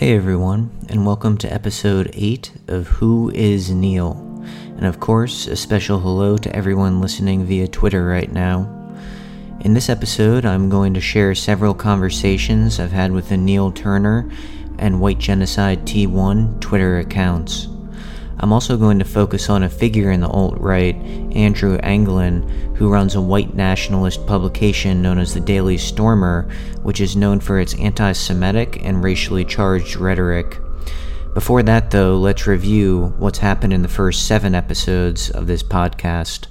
Hey everyone, and welcome to episode 8 of Who is Neil? And of course, a special hello to everyone listening via Twitter right now. In this episode, I'm going to share several conversations I've had with the Neil Turner and White Genocide T1 Twitter accounts. I'm also going to focus on a figure in the alt right, Andrew Anglin, who runs a white nationalist publication known as the Daily Stormer, which is known for its anti Semitic and racially charged rhetoric. Before that, though, let's review what's happened in the first seven episodes of this podcast.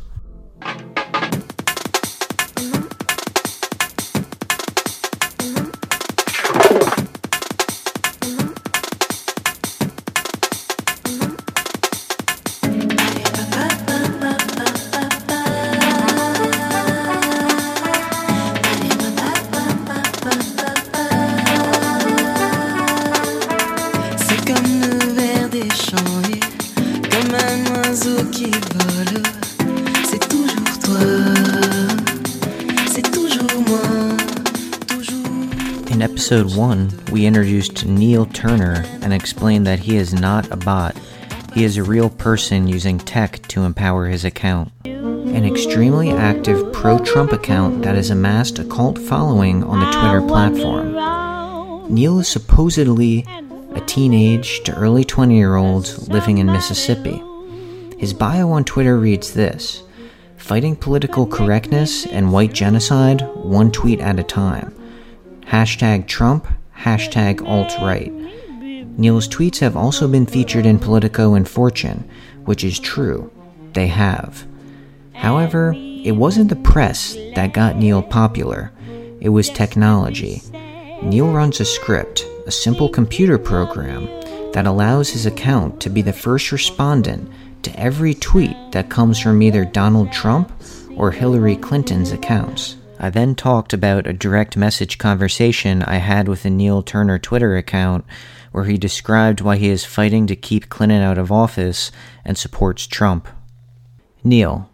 Episode 1, we introduced Neil Turner and explained that he is not a bot. He is a real person using tech to empower his account. An extremely active pro Trump account that has amassed a cult following on the Twitter platform. Neil is supposedly a teenage to early 20 year old living in Mississippi. His bio on Twitter reads this Fighting political correctness and white genocide, one tweet at a time hashtag Trump, hashtag alt-right. Neil's tweets have also been featured in Politico and Fortune, which is true. They have. However, it wasn't the press that got Neil popular, it was technology. Neil runs a script, a simple computer program, that allows his account to be the first respondent to every tweet that comes from either Donald Trump or Hillary Clinton's accounts. I then talked about a direct message conversation I had with the Neil Turner Twitter account where he described why he is fighting to keep Clinton out of office and supports Trump. Neil.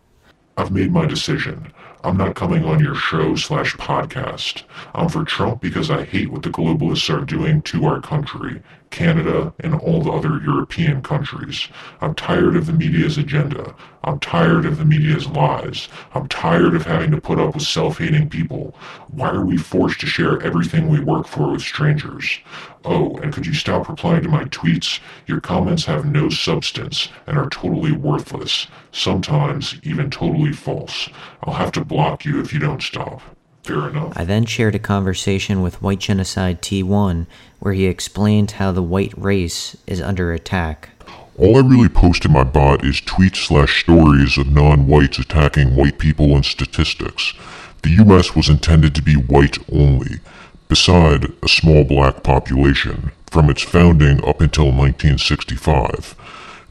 I've made my decision. I'm not coming on your show slash podcast. I'm for Trump because I hate what the globalists are doing to our country, Canada, and all the other European countries. I'm tired of the media's agenda. I'm tired of the media's lies. I'm tired of having to put up with self-hating people. Why are we forced to share everything we work for with strangers? Oh, and could you stop replying to my tweets? Your comments have no substance and are totally worthless. Sometimes even totally false. I'll have to block you if you don't stop. Fair enough. I then shared a conversation with White Genocide T1 where he explained how the white race is under attack. All I really post in my bot is tweets slash stories of non-whites attacking white people and statistics. The US was intended to be white only, beside a small black population, from its founding up until 1965.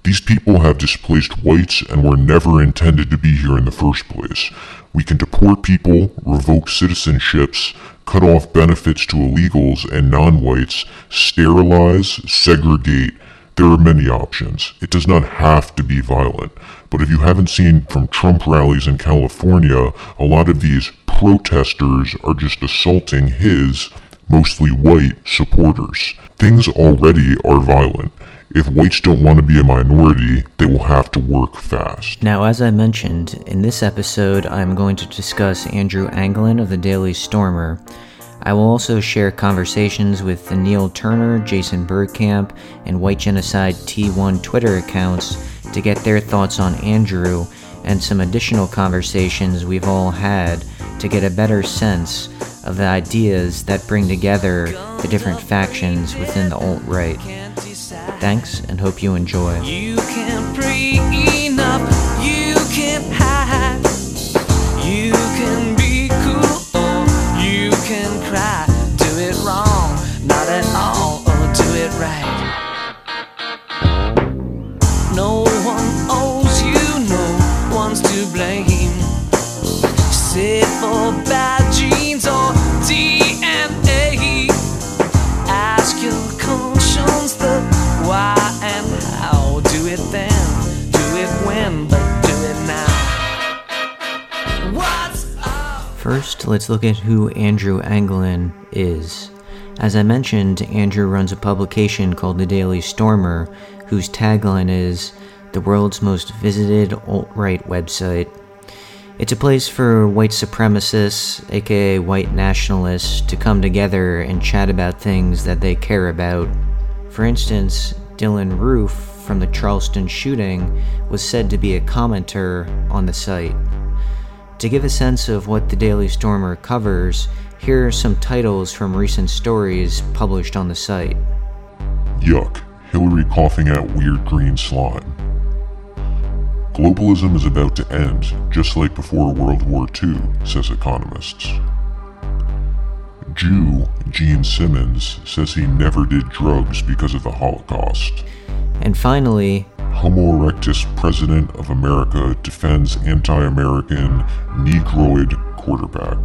These people have displaced whites and were never intended to be here in the first place. We can deport people, revoke citizenships, cut off benefits to illegals and non-whites, sterilize, segregate, there are many options. It does not have to be violent. But if you haven't seen from Trump rallies in California, a lot of these protesters are just assaulting his, mostly white, supporters. Things already are violent. If whites don't want to be a minority, they will have to work fast. Now, as I mentioned, in this episode, I'm going to discuss Andrew Anglin of the Daily Stormer. I will also share conversations with the Neil Turner, Jason Bergkamp, and White Genocide T1 Twitter accounts to get their thoughts on Andrew and some additional conversations we've all had to get a better sense of the ideas that bring together the different factions within the alt right. Thanks and hope you enjoy. You First, let's look at who Andrew Anglin is. As I mentioned, Andrew runs a publication called The Daily Stormer, whose tagline is the world's most visited alt right website. It's a place for white supremacists, aka white nationalists, to come together and chat about things that they care about. For instance, Dylann Roof from the Charleston shooting was said to be a commenter on the site. To give a sense of what the Daily Stormer covers, here are some titles from recent stories published on the site. Yuck, Hillary coughing out weird green slime. Globalism is about to end, just like before World War II, says economists. Jew Gene Simmons says he never did drugs because of the Holocaust. And finally, Homo erectus President of America defends anti American Negroid quarterback.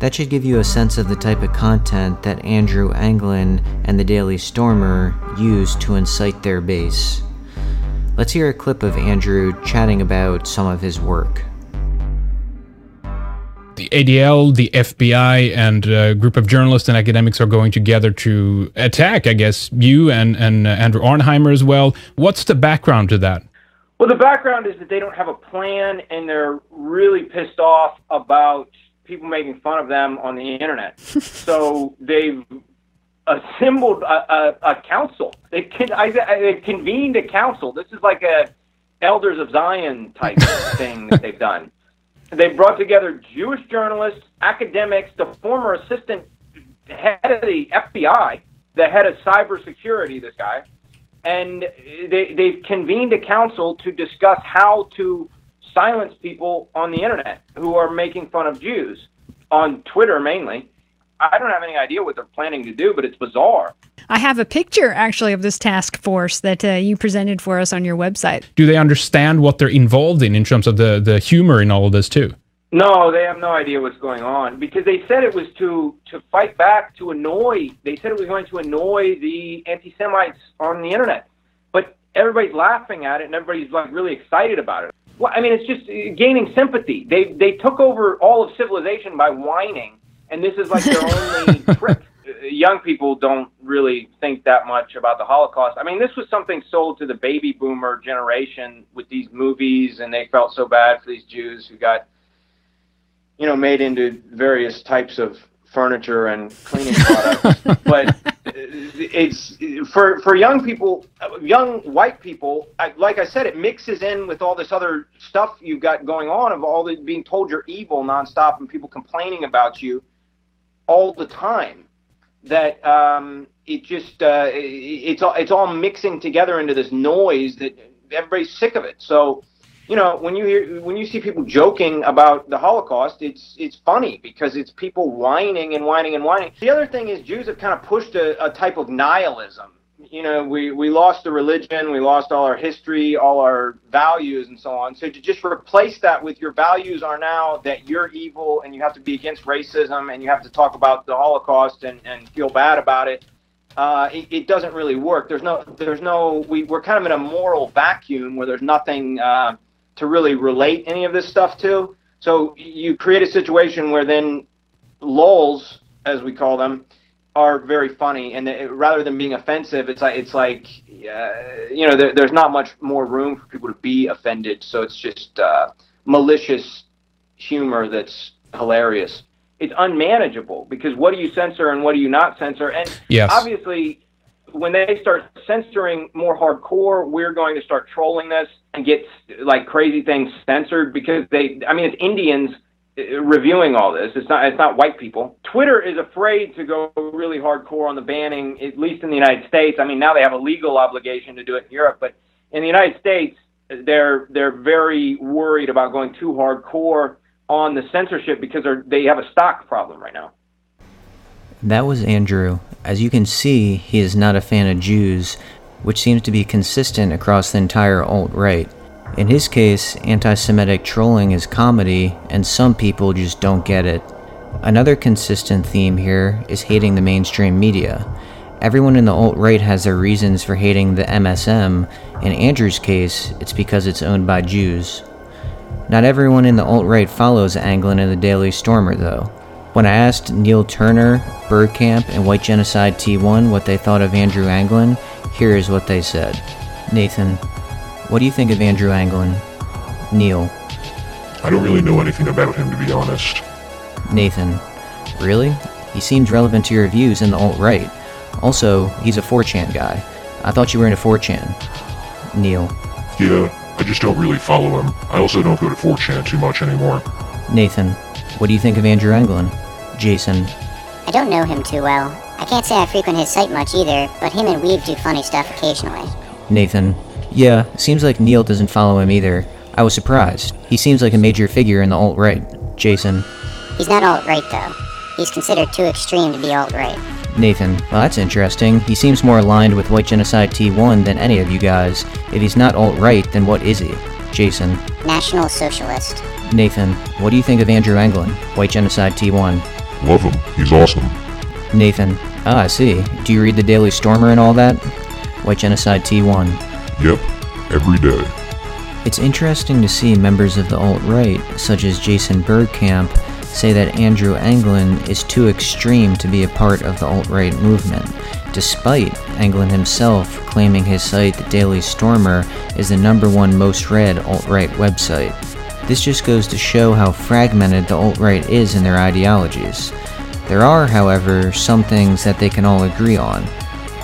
That should give you a sense of the type of content that Andrew Anglin and the Daily Stormer use to incite their base. Let's hear a clip of Andrew chatting about some of his work. The ADL, the FBI, and a group of journalists and academics are going together to attack, I guess, you and, and uh, Andrew Auernheimer as well. What's the background to that? Well, the background is that they don't have a plan and they're really pissed off about people making fun of them on the internet. so they've assembled a, a, a council. They can, I, they've convened a council. This is like a Elders of Zion type thing that they've done. They brought together Jewish journalists, academics, the former assistant head of the FBI, the head of cybersecurity, this guy, and they, they've convened a council to discuss how to silence people on the internet who are making fun of Jews on Twitter mainly. I don't have any idea what they're planning to do, but it's bizarre. I have a picture actually of this task force that uh, you presented for us on your website. Do they understand what they're involved in in terms of the, the humor in all of this too? No, they have no idea what's going on because they said it was to to fight back to annoy. They said it was going to annoy the anti-Semites on the internet, but everybody's laughing at it and everybody's like really excited about it. Well, I mean, it's just gaining sympathy. They they took over all of civilization by whining, and this is like their only trick. Young people don't really think that much about the Holocaust. I mean, this was something sold to the baby boomer generation with these movies, and they felt so bad for these Jews who got you know, made into various types of furniture and cleaning products. but it's for for young people, young white people. Like I said, it mixes in with all this other stuff you've got going on of all the being told you're evil nonstop and people complaining about you all the time. That um, it just uh, it's all it's all mixing together into this noise that everybody's sick of it. So you know, when you hear when you see people joking about the Holocaust, it's it's funny because it's people whining and whining and whining. The other thing is Jews have kind of pushed a, a type of nihilism. You know, we we lost the religion, we lost all our history, all our values, and so on. So to just replace that with your values are now that you're evil and you have to be against racism and you have to talk about the Holocaust and, and feel bad about it. Uh, it, it, doesn't really work. There's no, there's no, we, we're kind of in a moral vacuum where there's nothing, uh, to really relate any of this stuff to. So you create a situation where then lulz, as we call them, are very funny, and it, rather than being offensive, it's like it's like uh, you know there, there's not much more room for people to be offended. So it's just uh, malicious humor that's hilarious. It's unmanageable because what do you censor and what do you not censor? And yes. obviously, when they start censoring more hardcore, we're going to start trolling this and get like crazy things censored because they. I mean, it's Indians Uh, reviewing all this. It's not. It's not white people. Twitter is afraid to go really hardcore on the banning, at least in the United States. I mean, now they have a legal obligation to do it in Europe, but in the United States, they're they're very worried about going too hardcore on the censorship because they have a stock problem right now. That was Andrew. As you can see, he is not a fan of Jews, which seems to be consistent across the entire alt right. In his case, anti Semitic trolling is comedy, and some people just don't get it. Another consistent theme here is hating the mainstream media. Everyone in the alt right has their reasons for hating the MSM. In Andrew's case, it's because it's owned by Jews. Not everyone in the alt right follows Anglin and the Daily Stormer, though. When I asked Neil Turner, Bergkamp, and White Genocide T1 what they thought of Andrew Anglin, here is what they said. Nathan, what do you think of Andrew Anglin? Neil, I don't really know anything about him, to be honest. Nathan, really? He seems relevant to your views in the alt right. Also, he's a 4chan guy. I thought you were into 4chan. Neil, Yeah, I just don't really follow him. I also don't go to 4chan too much anymore. Nathan, what do you think of Andrew Anglin? Jason, I don't know him too well. I can't say I frequent his site much either, but him and Weev do funny stuff occasionally. Nathan, yeah, seems like Neil doesn't follow him either. I was surprised. He seems like a major figure in the alt right. Jason, He's not alt-right though. He's considered too extreme to be alt-right. Nathan, well, that's interesting. He seems more aligned with White Genocide T1 than any of you guys. If he's not alt right, then what is he? Jason, National Socialist. Nathan, what do you think of Andrew Anglin, White Genocide T1? Love him. He's awesome. Nathan, ah, I see. Do you read the Daily Stormer and all that? White Genocide T1. Yep. Every day. It's interesting to see members of the alt right, such as Jason Bergkamp, say that Andrew Anglin is too extreme to be a part of the alt right movement, despite Anglin himself claiming his site, The Daily Stormer, is the number one most read alt right website. This just goes to show how fragmented the alt right is in their ideologies. There are, however, some things that they can all agree on.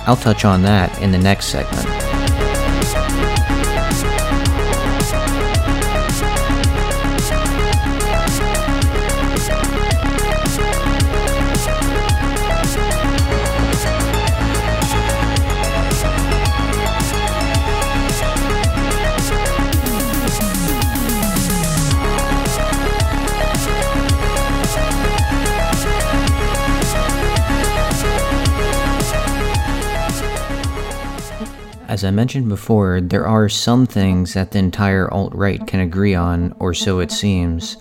I'll touch on that in the next segment. As I mentioned before, there are some things that the entire alt right can agree on, or so it seems.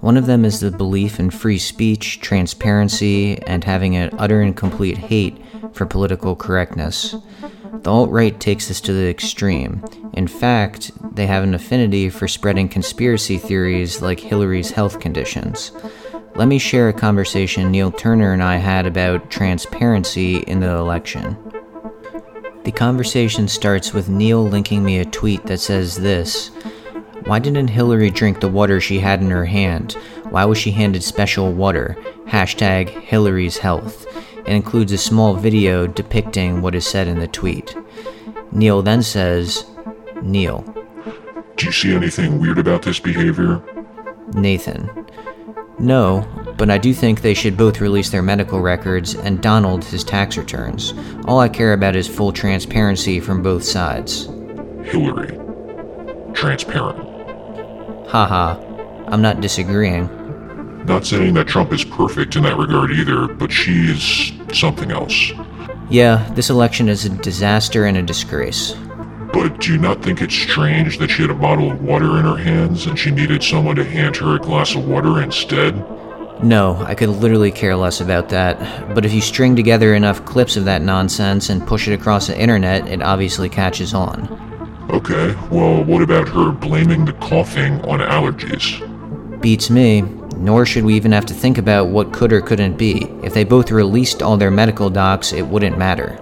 One of them is the belief in free speech, transparency, and having an utter and complete hate for political correctness. The alt right takes this to the extreme. In fact, they have an affinity for spreading conspiracy theories like Hillary's health conditions. Let me share a conversation Neil Turner and I had about transparency in the election. The conversation starts with Neil linking me a tweet that says this Why didn't Hillary drink the water she had in her hand? Why was she handed special water? Hashtag Hillary's health. It includes a small video depicting what is said in the tweet. Neil then says, Neil, Do you see anything weird about this behavior? Nathan. No, but I do think they should both release their medical records and Donald his tax returns. All I care about is full transparency from both sides. Hillary. Transparent. Haha, I'm not disagreeing. Not saying that Trump is perfect in that regard either, but she is something else. Yeah, this election is a disaster and a disgrace. But do you not think it's strange that she had a bottle of water in her hands and she needed someone to hand her a glass of water instead? No, I could literally care less about that. But if you string together enough clips of that nonsense and push it across the internet, it obviously catches on. Okay, well, what about her blaming the coughing on allergies? Beats me. Nor should we even have to think about what could or couldn't be. If they both released all their medical docs, it wouldn't matter.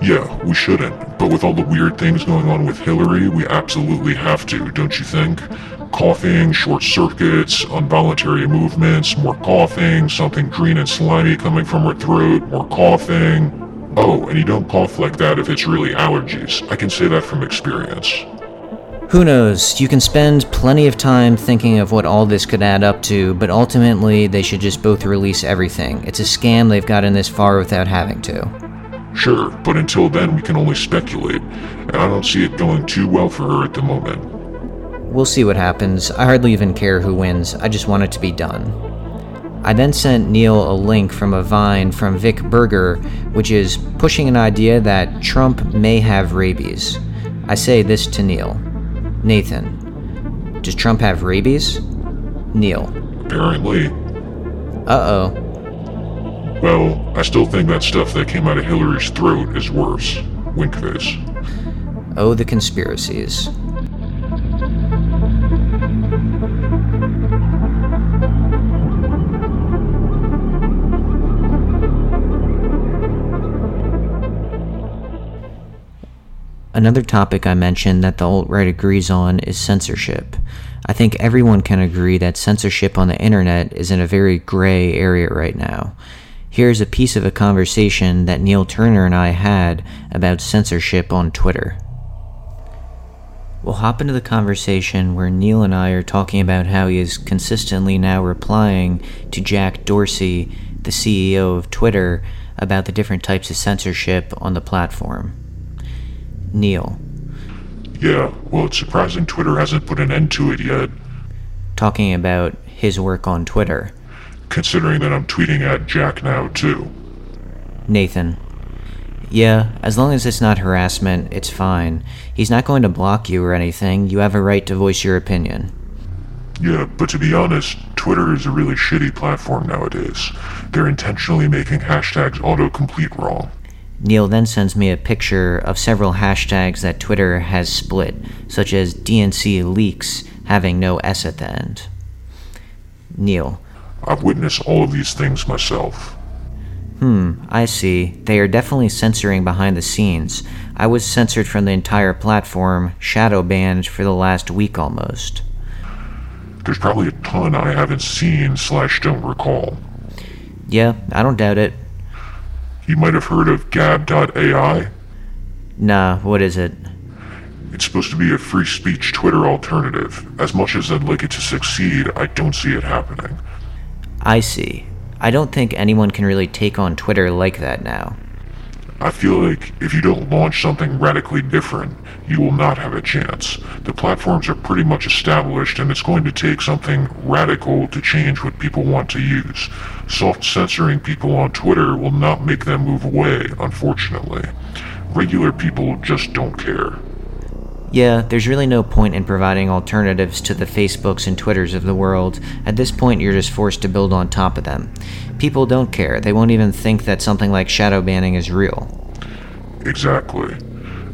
Yeah, we shouldn't. But with all the weird things going on with Hillary, we absolutely have to, don't you think? Coughing, short circuits, involuntary movements, more coughing, something green and slimy coming from her throat, more coughing. Oh, and you don't cough like that if it's really allergies. I can say that from experience. Who knows? You can spend plenty of time thinking of what all this could add up to, but ultimately they should just both release everything. It's a scam they've gotten this far without having to. Sure, but until then we can only speculate, and I don't see it going too well for her at the moment. We'll see what happens. I hardly even care who wins, I just want it to be done. I then sent Neil a link from a Vine from Vic Berger, which is pushing an idea that Trump may have rabies. I say this to Neil Nathan, does Trump have rabies? Neil, Apparently. uh oh. Well, I still think that stuff that came out of Hillary's throat is worse. Wink face. Oh, the conspiracies. Another topic I mentioned that the alt right agrees on is censorship. I think everyone can agree that censorship on the internet is in a very gray area right now. Here's a piece of a conversation that Neil Turner and I had about censorship on Twitter. We'll hop into the conversation where Neil and I are talking about how he is consistently now replying to Jack Dorsey, the CEO of Twitter, about the different types of censorship on the platform. Neil. Yeah, well, it's surprising Twitter hasn't put an end to it yet. Talking about his work on Twitter. Considering that I'm tweeting at Jack now, too. Nathan. Yeah, as long as it's not harassment, it's fine. He's not going to block you or anything. You have a right to voice your opinion. Yeah, but to be honest, Twitter is a really shitty platform nowadays. They're intentionally making hashtags autocomplete wrong. Neil then sends me a picture of several hashtags that Twitter has split, such as DNC leaks having no S at the end. Neil. I've witnessed all of these things myself. Hmm, I see. They are definitely censoring behind the scenes. I was censored from the entire platform, shadow banned for the last week almost. There's probably a ton I haven't seen slash don't recall. Yeah, I don't doubt it. You might have heard of Gab.ai? Nah, what is it? It's supposed to be a free speech Twitter alternative. As much as I'd like it to succeed, I don't see it happening. I see. I don't think anyone can really take on Twitter like that now. I feel like if you don't launch something radically different, you will not have a chance. The platforms are pretty much established, and it's going to take something radical to change what people want to use. Soft censoring people on Twitter will not make them move away, unfortunately. Regular people just don't care. Yeah, there's really no point in providing alternatives to the Facebooks and Twitters of the world. At this point, you're just forced to build on top of them. People don't care. They won't even think that something like shadow banning is real. Exactly.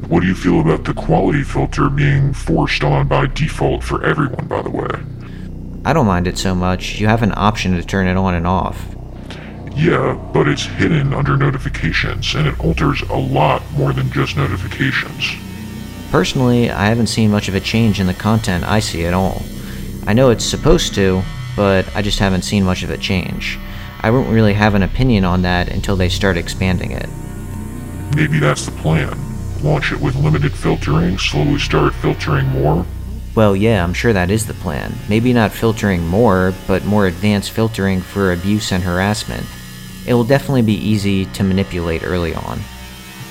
What do you feel about the quality filter being forced on by default for everyone, by the way? I don't mind it so much. You have an option to turn it on and off. Yeah, but it's hidden under notifications, and it alters a lot more than just notifications. Personally, I haven't seen much of a change in the content I see at all. I know it's supposed to, but I just haven't seen much of a change. I won't really have an opinion on that until they start expanding it. Maybe that's the plan. Launch it with limited filtering, slowly start filtering more. Well, yeah, I'm sure that is the plan. Maybe not filtering more, but more advanced filtering for abuse and harassment. It will definitely be easy to manipulate early on.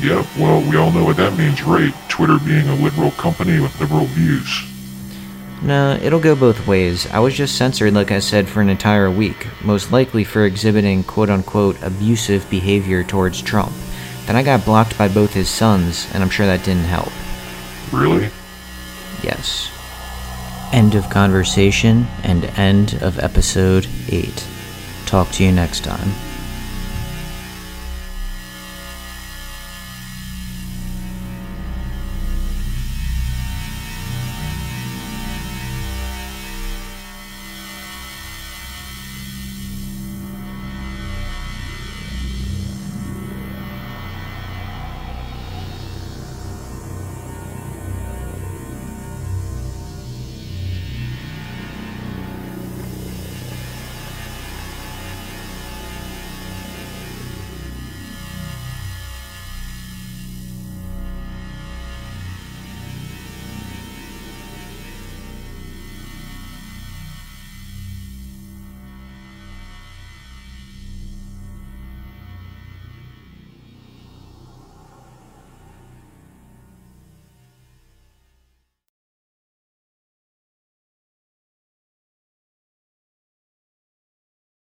Yeah, well, we all know what that means, right? Twitter being a liberal company with liberal views. No, it'll go both ways. I was just censored, like I said, for an entire week, most likely for exhibiting quote unquote abusive behavior towards Trump. Then I got blocked by both his sons, and I'm sure that didn't help. Really? Yes. End of conversation and end of episode 8. Talk to you next time.